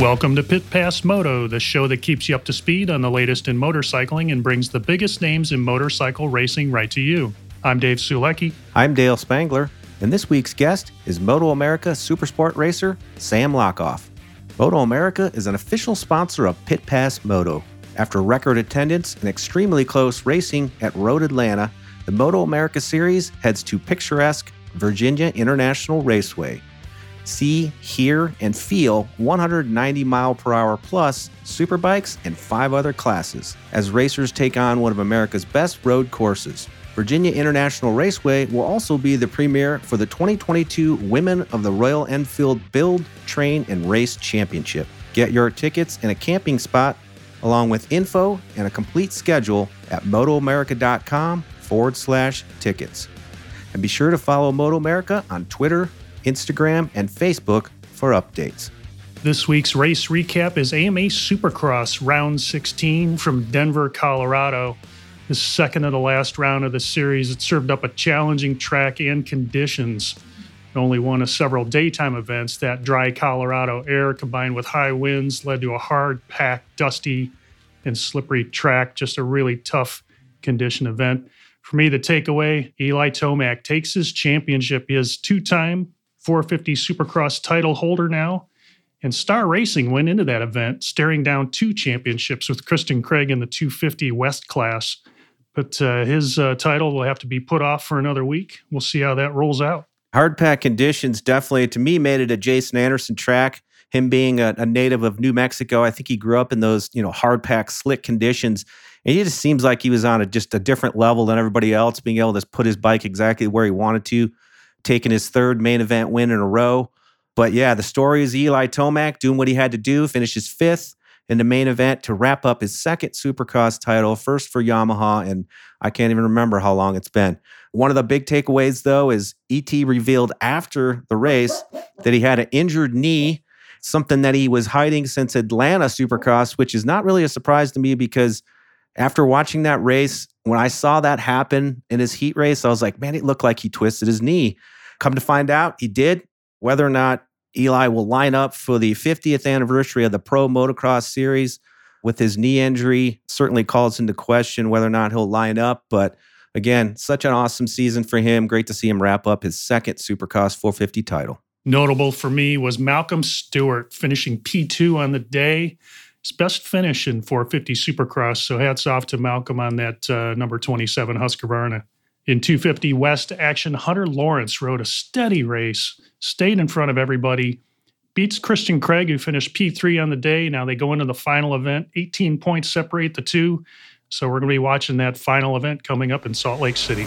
Welcome to Pit Pass Moto, the show that keeps you up to speed on the latest in motorcycling and brings the biggest names in motorcycle racing right to you. I'm Dave Sulecki. I'm Dale Spangler, and this week's guest is Moto America Supersport racer Sam Lochoff. Moto America is an official sponsor of Pit Pass Moto. After record attendance and extremely close racing at Road Atlanta, the Moto America Series heads to picturesque Virginia International Raceway see, hear, and feel 190 mile per hour plus superbikes and five other classes as racers take on one of America's best road courses. Virginia International Raceway will also be the premiere for the 2022 Women of the Royal Enfield Build, Train, and Race Championship. Get your tickets and a camping spot, along with info and a complete schedule at motoamerica.com forward slash tickets. And be sure to follow Moto America on Twitter, Instagram, and Facebook for updates. This week's race recap is AMA Supercross Round 16 from Denver, Colorado. The second to the last round of the series, it served up a challenging track and conditions. Only one of several daytime events, that dry Colorado air combined with high winds led to a hard, packed, dusty, and slippery track. Just a really tough condition event. For me, the takeaway Eli Tomac takes his championship. He is two time 450 Supercross title holder now. And Star Racing went into that event staring down two championships with Christian Craig in the 250 West class. But uh, his uh, title will have to be put off for another week. We'll see how that rolls out. Hard pack conditions definitely, to me, made it a Jason Anderson track. Him being a, a native of New Mexico, I think he grew up in those, you know, hard pack, slick conditions. And he just seems like he was on a, just a different level than everybody else, being able to put his bike exactly where he wanted to taking his third main event win in a row. But yeah, the story is Eli Tomac doing what he had to do, finishes fifth in the main event to wrap up his second Supercross title, first for Yamaha, and I can't even remember how long it's been. One of the big takeaways, though, is ET revealed after the race that he had an injured knee, something that he was hiding since Atlanta Supercross, which is not really a surprise to me because after watching that race, when I saw that happen in his heat race, I was like, man, it looked like he twisted his knee. Come to find out, he did. Whether or not Eli will line up for the 50th anniversary of the Pro Motocross Series with his knee injury certainly calls into question whether or not he'll line up. But again, such an awesome season for him. Great to see him wrap up his second Supercross 450 title. Notable for me was Malcolm Stewart finishing P2 on the day his best finish in 450 Supercross. So hats off to Malcolm on that uh, number 27 Husqvarna. In 250 West action, Hunter Lawrence rode a steady race, stayed in front of everybody, beats Christian Craig, who finished P3 on the day. Now they go into the final event. 18 points separate the two. So we're going to be watching that final event coming up in Salt Lake City.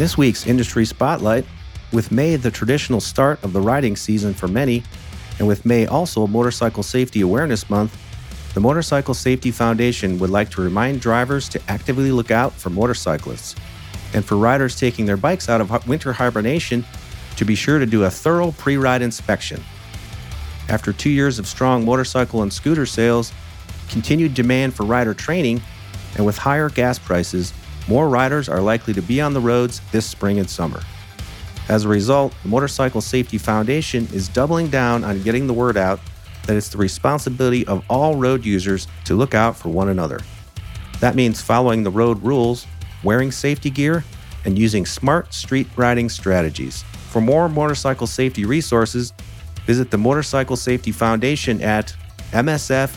This week's Industry Spotlight, with May the traditional start of the riding season for many, and with May also Motorcycle Safety Awareness Month, the Motorcycle Safety Foundation would like to remind drivers to actively look out for motorcyclists, and for riders taking their bikes out of winter hibernation to be sure to do a thorough pre ride inspection. After two years of strong motorcycle and scooter sales, continued demand for rider training, and with higher gas prices, more riders are likely to be on the roads this spring and summer. As a result, the Motorcycle Safety Foundation is doubling down on getting the word out that it's the responsibility of all road users to look out for one another. That means following the road rules, wearing safety gear, and using smart street riding strategies. For more motorcycle safety resources, visit the Motorcycle Safety Foundation at msf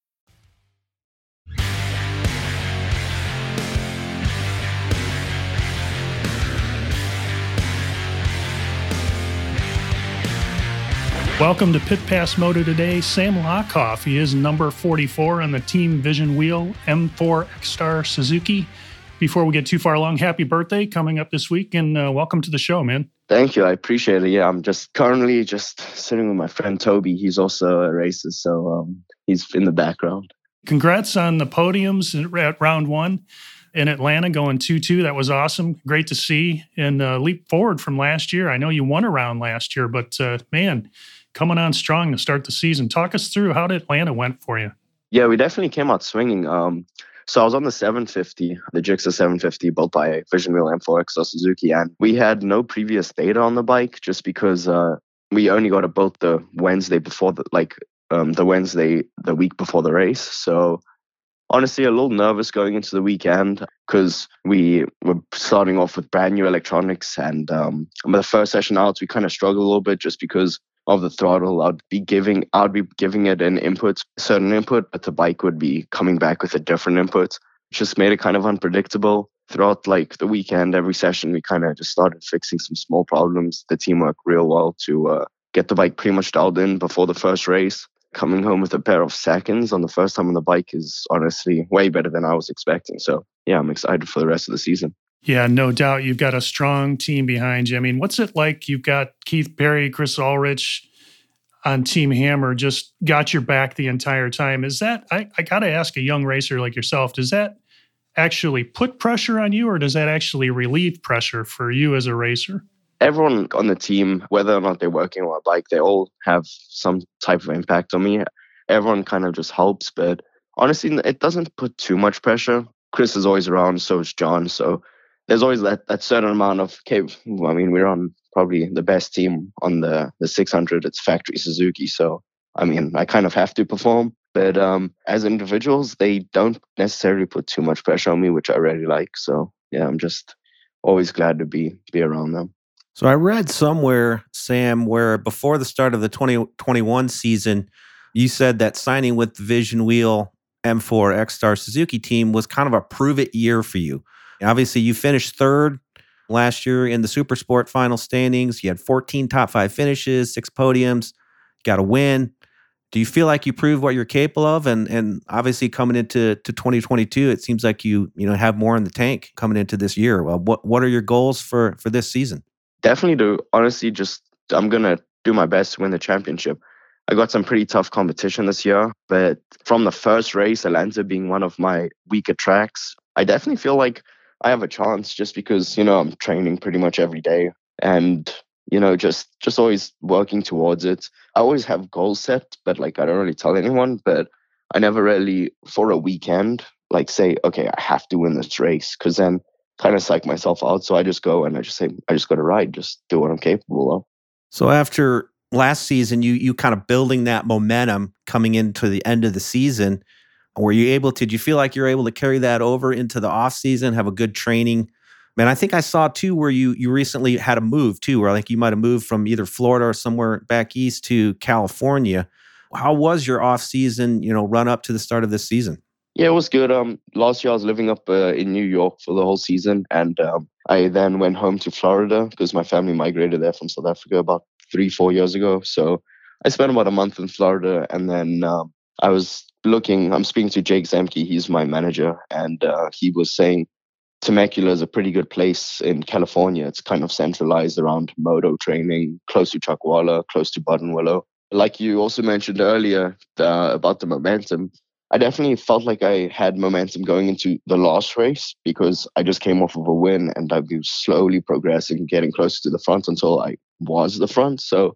Welcome to Pit Pass Moto today. Sam Lochoff. He is number 44 on the Team Vision Wheel M4 ECSTAR Suzuki. Before we get too far along, happy birthday coming up this week and uh, welcome to the show, man. Thank you. I appreciate it. Yeah, I'm just currently just sitting with my friend Toby. He's also a racer, so um, he's in the background. Congrats on the podiums at round one in Atlanta going 2 2. That was awesome. Great to see and uh, leap forward from last year. I know you won a round last year, but uh, man, coming on strong to start the season. Talk us through how Atlanta went for you. Yeah, we definitely came out swinging. Um, so I was on the 750, the Gixxer 750, built by Vision Wheel M4 X Suzuki, and we had no previous data on the bike just because uh, we only got it built the Wednesday before the like um, the Wednesday the week before the race. So honestly, a little nervous going into the weekend because we were starting off with brand new electronics, and um, the first session out we kind of struggled a little bit just because of the throttle. I'd be giving I'd be giving it an input, certain input, but the bike would be coming back with a different input. Just made it kind of unpredictable. Throughout like the weekend, every session we kind of just started fixing some small problems. The team worked real well to uh, get the bike pretty much dialed in before the first race. Coming home with a pair of seconds on the first time on the bike is honestly way better than I was expecting. So yeah, I'm excited for the rest of the season. Yeah, no doubt. You've got a strong team behind you. I mean, what's it like? You've got Keith Perry, Chris Ulrich on Team Hammer, just got your back the entire time. Is that, I, I got to ask a young racer like yourself, does that actually put pressure on you or does that actually relieve pressure for you as a racer? Everyone on the team, whether or not they're working on a bike, they all have some type of impact on me. Everyone kind of just helps, but honestly, it doesn't put too much pressure. Chris is always around, so is John. So there's always that, that certain amount of okay i mean we're on probably the best team on the the 600 it's factory suzuki so i mean i kind of have to perform but um, as individuals they don't necessarily put too much pressure on me which i really like so yeah i'm just always glad to be be around them. So i read somewhere sam where before the start of the 2021 season you said that signing with the vision wheel m4 ECSTAR suzuki team was kind of a prove it year for you Obviously, you finished third last year in the Super Sport final standings. You had 14 top five finishes, six podiums, got a win. Do you feel like you proved what you're capable of? And and obviously coming into to 2022, it seems like you you know have more in the tank coming into this year. Well, what what are your goals for for this season? Definitely to honestly just I'm gonna do my best to win the championship. I got some pretty tough competition this year, but from the first race, Atlanta being one of my weaker tracks, I definitely feel like I have a chance just because you know I'm training pretty much every day and you know just just always working towards it. I always have goals set, but like I don't really tell anyone. But I never really for a weekend like say okay I have to win this race because then kind of psych myself out. So I just go and I just say I just got to ride, just do what I'm capable of. So after last season, you you kind of building that momentum coming into the end of the season were you able to, did you feel like you're able to carry that over into the off season, have a good training? Man, I think I saw too where you you recently had a move too, where like you might have moved from either Florida or somewhere back east to California. How was your off season, you know, run up to the start of this season? Yeah, it was good. Um, last year I was living up uh, in New York for the whole season, and um, I then went home to Florida because my family migrated there from South Africa about three, four years ago. So I spent about a month in Florida, and then um, I was looking, I'm speaking to Jake Zemke, he's my manager, and uh, he was saying Temecula is a pretty good place in California. It's kind of centralized around moto training, close to Chuckwalla, close to Buttonwillow. Like you also mentioned earlier uh, about the momentum, I definitely felt like I had momentum going into the last race because I just came off of a win and I've been slowly progressing, getting closer to the front until I was the front. So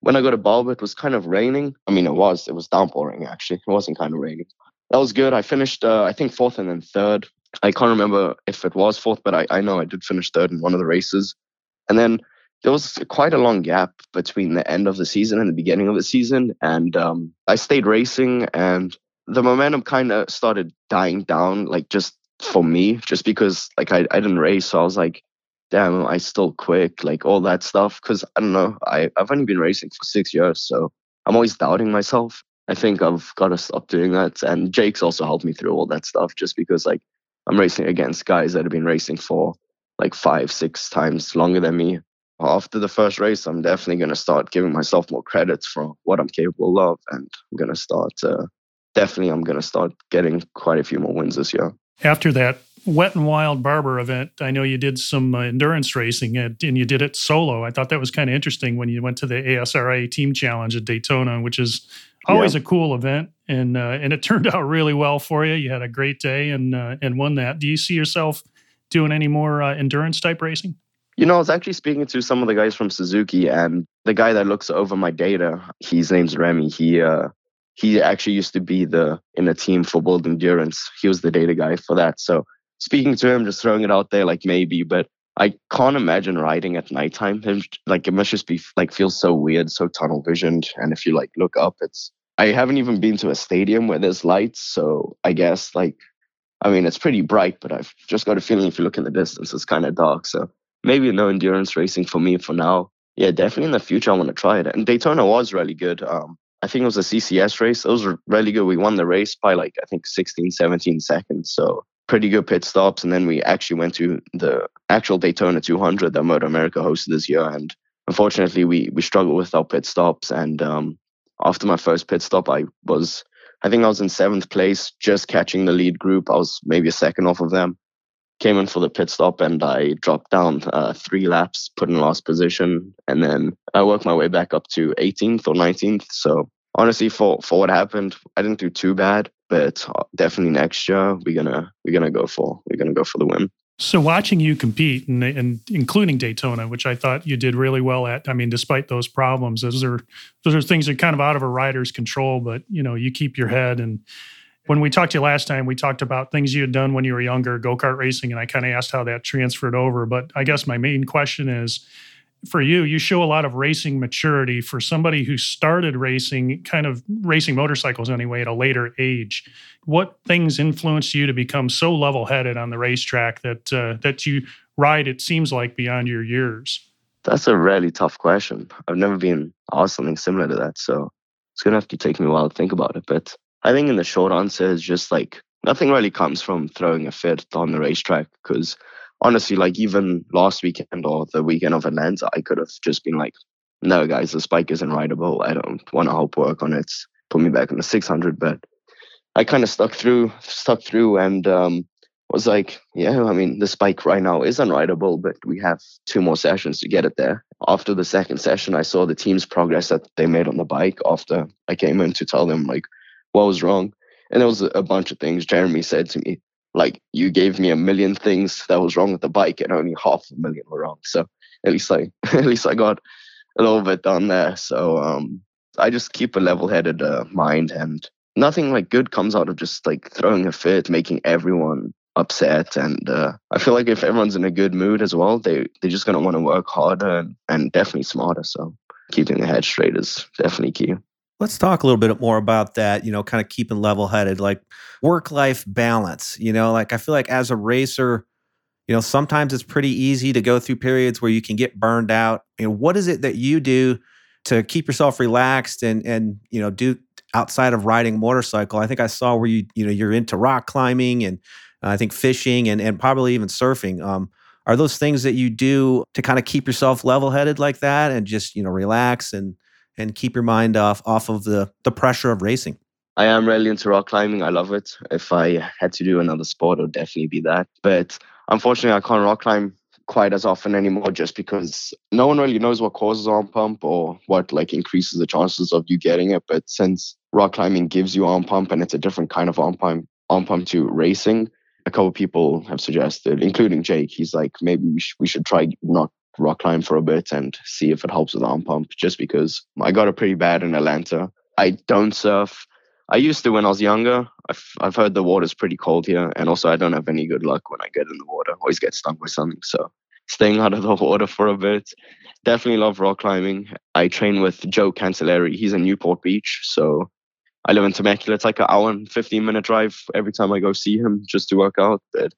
when I got to Bulb, it was kind of raining. I mean, it was. It was downpouring, actually. It wasn't kind of raining. that was good. I finished, uh, I think, fourth and then third. I can't remember if it was fourth, but I, I know I did finish third in one of the races. And then there was quite a long gap between the end of the season and the beginning of the season. And um, I stayed racing, and the momentum kind of started dying down, like just for me, just because like I, I didn't race. So I was like, damn, I still quick, like all that stuff. Cause I don't know, I, I've only been racing for six years. So I'm always doubting myself. I think I've got to stop doing that. And Jake's also helped me through all that stuff just because like I'm racing against guys that have been racing for like five, six times longer than me. After the first race, I'm definitely going to start giving myself more credits for what I'm capable of. And I'm going to start, uh, definitely, I'm going to start getting quite a few more wins this year. After that Wet and Wild Barber event, I know you did some uh, endurance racing and, and you did it solo. I thought that was kind of interesting when you went to the ASRA Team Challenge at Daytona, which is always yeah. a cool event. And uh, and it turned out really well for you. You had a great day and uh, and won that. Do you see yourself doing any more uh, endurance type racing? You know, I was actually speaking to some of the guys from Suzuki, and the guy that looks over my data, his name's Remy. He uh, he actually used to be the in a team for World Endurance. He was the data guy for that. So speaking to him, just throwing it out there, like maybe, but I can't imagine riding at nighttime. Like it must just be like feels so weird, so tunnel visioned. And if you like look up, it's I haven't even been to a stadium where there's lights, so I guess like I mean it's pretty bright, but I've just got a feeling if you look in the distance, it's kind of dark. So maybe no endurance racing for me for now. Yeah, definitely in the future I want to try it. And Daytona was really good. Um, I think it was a CCS race. It was really good. We won the race by like I think 16, 17 seconds. So pretty good pit stops. And then we actually went to the actual Daytona 200 that Moto America hosted this year. And unfortunately, we we struggled with our pit stops. And um, after my first pit stop, I was I think I was in seventh place, just catching the lead group. I was maybe a second off of them. Came in for the pit stop and I dropped down uh, three laps, put in last position, and then I worked my way back up to 18th or 19th. So honestly, for for what happened, I didn't do too bad but definitely next year we're gonna we're gonna go for we're gonna go for the win. So watching you compete and, and, including Daytona, which I thought you did really well at. I mean, despite those problems, those are those are things that are kind of out of a rider's control. But you know, you keep your head. And when we talked to you last time, we talked about things you had done when you were younger, go kart racing, and I kind of asked how that transferred over. But I guess my main question is, for you, you show a lot of racing maturity for somebody who started racing, kind of racing motorcycles anyway, at a later age. What things influenced you to become so level-headed on the racetrack that uh, that you ride? It seems like beyond your years. That's a really tough question. I've never been asked something similar to that, so it's gonna have to take me a while to think about it. But I think in the short answer is just like nothing really comes from throwing a fit on the racetrack because honestly, like even last weekend or the weekend of Atlanta, I could have just been like, no, guys, the spike isn't rideable. I don't want to help work on it. Put me back on the 600. But I kind of stuck through, stuck through and um, was like, yeah, I mean, the spike right now is unrideable, but we have two more sessions to get it there. After the second session, I saw the team's progress that they made on the bike after I came in to tell them like what was wrong. And there was a bunch of things Jeremy said to me like you gave me a million things that was wrong with the bike and only half a million were wrong. So at least i at least i got a little bit done there. So um i just keep a level-headed uh, mind and nothing like good comes out of just like throwing a fit making everyone upset. And uh, i feel like if everyone's in a good mood as well they they're just going to want to work harder and, and definitely smarter. So keeping the head straight is definitely key Let's talk a little bit more about that, you know, kind of keeping level headed, like work life balance. You know, like I feel like as a racer, you know, sometimes it's pretty easy to go through periods where you can get burned out. You know, what is it that you do to keep yourself relaxed and and you know do outside of riding motorcycle? I think I saw where you you know you're into rock climbing and uh, I think fishing and and probably even surfing. Um, are those things that you do to kind of keep yourself level headed like that and just you know relax and and keep your mind off off of the the pressure of racing. I am really into rock climbing. I love it. If I had to do another sport, it would definitely be that. But unfortunately, I can't rock climb quite as often anymore just because no one really knows what causes arm pump or what like increases the chances of you getting it. But since rock climbing gives you arm pump and it's a different kind of arm pump, arm pump to racing, a couple people have suggested, including Jake, he's like, maybe we, sh- we should try not rock climb for a bit and see if it helps with arm pump just because I got it pretty bad in Atlanta. I don't surf. I used to when I was younger. I've, I've heard the water's pretty cold here. And also, I don't have any good luck when I get in the water. Always get stung by something. So, staying out of the water for a bit. Definitely love rock climbing. I train with Joe Cancelleri. He's in Newport Beach. So, I live in Temecula. It's like an hour and 15 minute drive every time I go see him just to work out. But,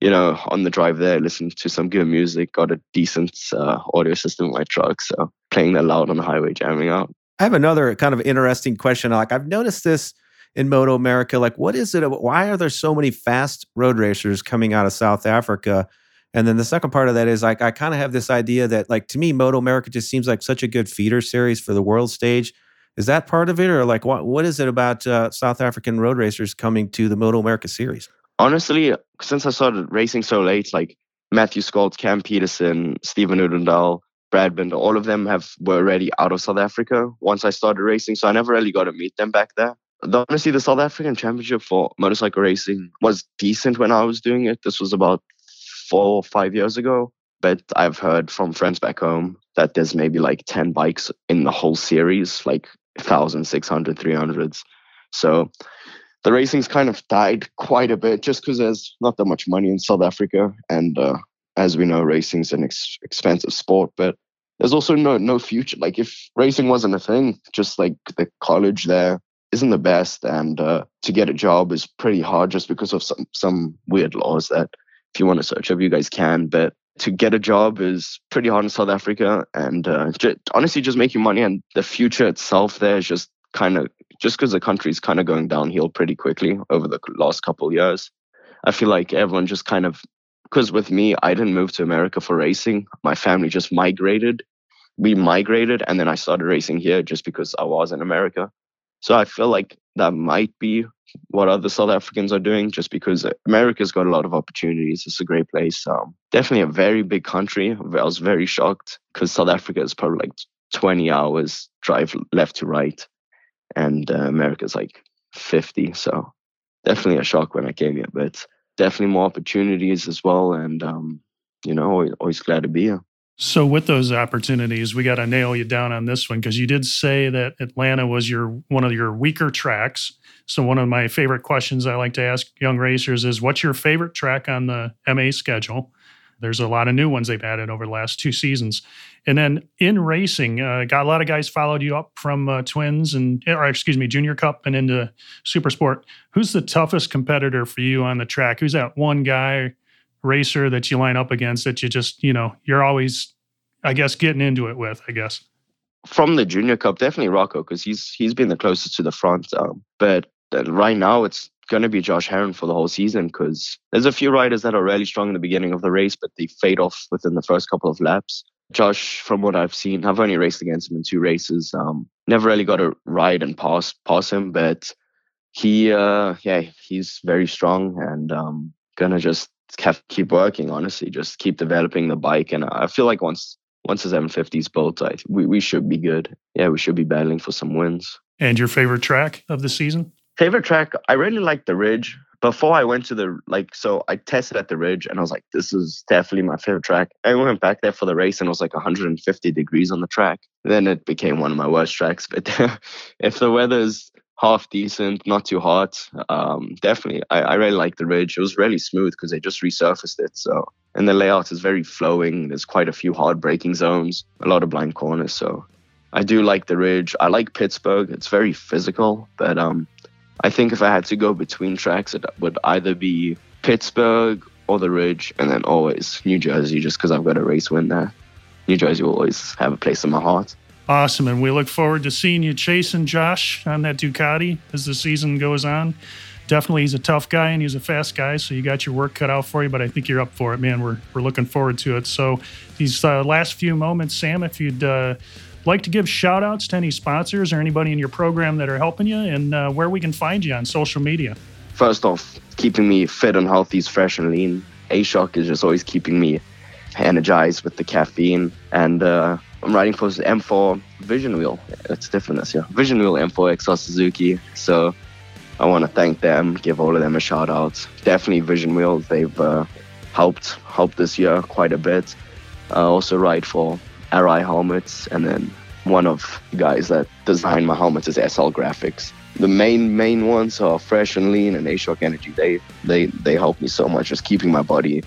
you know, on the drive there, listen to some good music, got a decent uh, audio system in my truck. So, playing that loud on the highway, jamming out. I have another kind of interesting question. Like I've noticed this in Moto America. Like, what is it? Why are there so many fast road racers coming out of South Africa? And then the second part of that is like I kind of have this idea that like to me, Moto America just seems like such a good feeder series for the world stage. Is that part of it, or like what what is it about uh, South African road racers coming to the Moto America series? Honestly, since I started racing so late, like Matthew Scott, Cam Petersen, Steven Odendaal, Brad Binder, all of them have were already out of South Africa once I started racing, so I never really got to meet them back there. The, honestly, the South African Championship for motorcycle racing was decent when I was doing it. This was about four or five years ago, but I've heard from friends back home that there's maybe like 10 bikes in the whole series, like 1,600, 300s. So the racing's kind of died quite a bit just because there's not that much money in South Africa. And uh, as we know, racing's an ex- expensive sport, but there's also no no future. Like if racing wasn't a thing, just like the college there isn't the best, and uh, to get a job is pretty hard just because of some some weird laws that if you want to search up, you guys can. But to get a job is pretty hard in South Africa, and uh, just, honestly, just making money and the future itself there is just kind of just because the country's kind of going downhill pretty quickly over the last couple years. I feel like everyone just kind of because with me, I didn't move to America for racing. My family just migrated. We migrated, and then I started racing here just because I was in America. So I feel like that might be what other South Africans are doing, just because America's got a lot of opportunities. It's a great place. Um, definitely a very big country. I was very shocked because South Africa is probably like 20 hours drive left to right, and uh, America's like 50. So definitely a shock when I came here, but definitely more opportunities as well. And, um, you know, always, always glad to be here. So, with those opportunities, we got to nail you down on this one because you did say that Atlanta was your one of your weaker tracks. So, one of my favorite questions I like to ask young racers is, "What's your favorite track on the MA schedule?" There's a lot of new ones they've added over the last two seasons. And then in racing, uh, got a lot of guys followed you up from uh, Twins and, or excuse me, Junior Cup and into Super Sport. Who's the toughest competitor for you on the track? Who's that one guy racer that you line up against that you just, you know, you're always, I guess, getting into it with, I guess? From the Junior Cup, definitely Rocco, because he's he's been the closest to the front. Um, but uh, right now, it's going to be Josh Herrin for the whole season because there's a few riders that are really strong in the beginning of the race, but they fade off within the first couple of laps. Josh, from what I've seen, I've only raced against him in two races. Um, never really got to ride and pass pass him, but he, uh, yeah, he's very strong and um, gonna just keep working. Honestly, just keep developing the bike, and I feel like once once the 750 is built, I, we we should be good. Yeah, we should be battling for some wins. And your favorite track of the season? Favorite track, I really like the Ridge. Before I went to the like, so I tested at the Ridge and I was like, this is definitely my favorite track. I went back there for the race and it was like 150 degrees on the track. Then it became one of my worst tracks. But if the weather's half decent, not too hot, um, definitely, I, I really like the Ridge. It was really smooth because they just resurfaced it. So, and the layout is very flowing. There's quite a few hard braking zones, a lot of blind corners. So, I do like the Ridge. I like Pittsburgh. It's very physical, but um, I think if I had to go between tracks, it would either be Pittsburgh or the Ridge, and then always New Jersey, just because I've got a race win there. New Jersey will always have a place in my heart. Awesome. And we look forward to seeing you chasing Josh on that Ducati as the season goes on. Definitely, he's a tough guy and he's a fast guy, so you got your work cut out for you, but I think you're up for it, man. We're, we're looking forward to it. So, these uh, last few moments, Sam, if you'd. Uh, like to give shout outs to any sponsors or anybody in your program that are helping you and uh, where we can find you on social media? First off, keeping me fit and healthy is fresh and lean. A Shock is just always keeping me energized with the caffeine. And uh, I'm riding for the M4 Vision Wheel. It's different this year. Vision Wheel M4 XR Suzuki. So I want to thank them, give all of them a shout out. Definitely Vision Wheel. They've uh, helped helped this year quite a bit. I also ride for Arai helmets, and then one of the guys that designed my helmets is SL Graphics. the main main ones are Fresh and Lean and A-Shock Energy. They they they help me so much, just keeping my body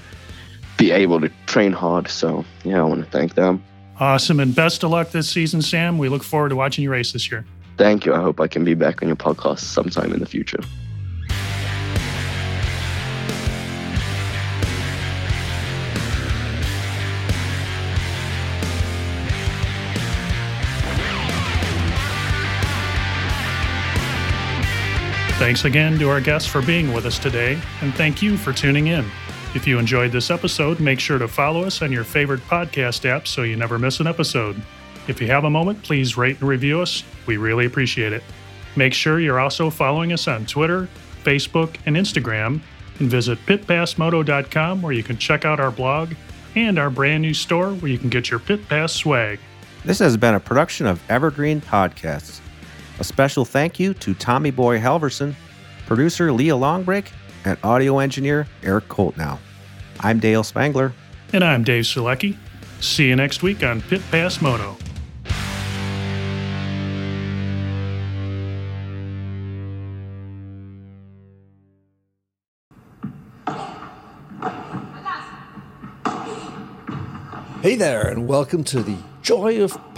be able to train hard. So yeah, I want to thank them. Awesome, and best of luck this season, Sam. We look forward to watching you race this year. Thank you. I hope I can be back on your podcast sometime in the future. Thanks again to our guests for being with us today, and thank you for tuning in. If you enjoyed this episode, make sure to follow us on your favorite podcast app so you never miss an episode. If you have a moment, please rate and review us. We really appreciate it. Make sure you're also following us on Twitter, Facebook, and Instagram, and visit pitpassmoto.com where you can check out our blog and our brand new store where you can get your Pit Pass swag. This has been a production of Evergreen Podcasts. A special thank you to Tommy Boy Halverson, producer Leah Longbrake, and audio engineer Eric Koltnow. I'm Dale Spangler. And I'm Dave Sulecki. See you next week on Pit Pass Moto. Hey there, and welcome to the Joy of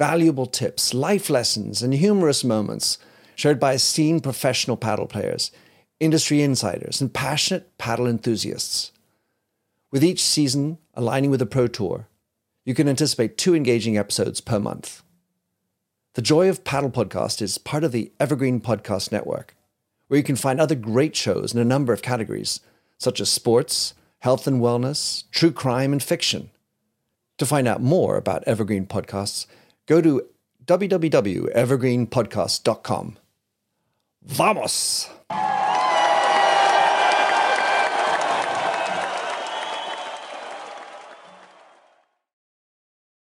valuable tips, life lessons, and humorous moments shared by esteemed professional paddle players, industry insiders, and passionate paddle enthusiasts. With each season aligning with the Pro Tour, you can anticipate two engaging episodes per month. The Joy of Paddle podcast is part of the Evergreen Podcast Network, where you can find other great shows in a number of categories, such as sports, health and wellness, true crime, and fiction. To find out more about Evergreen Podcasts, go to www.evergreenpodcast.com. Vamos!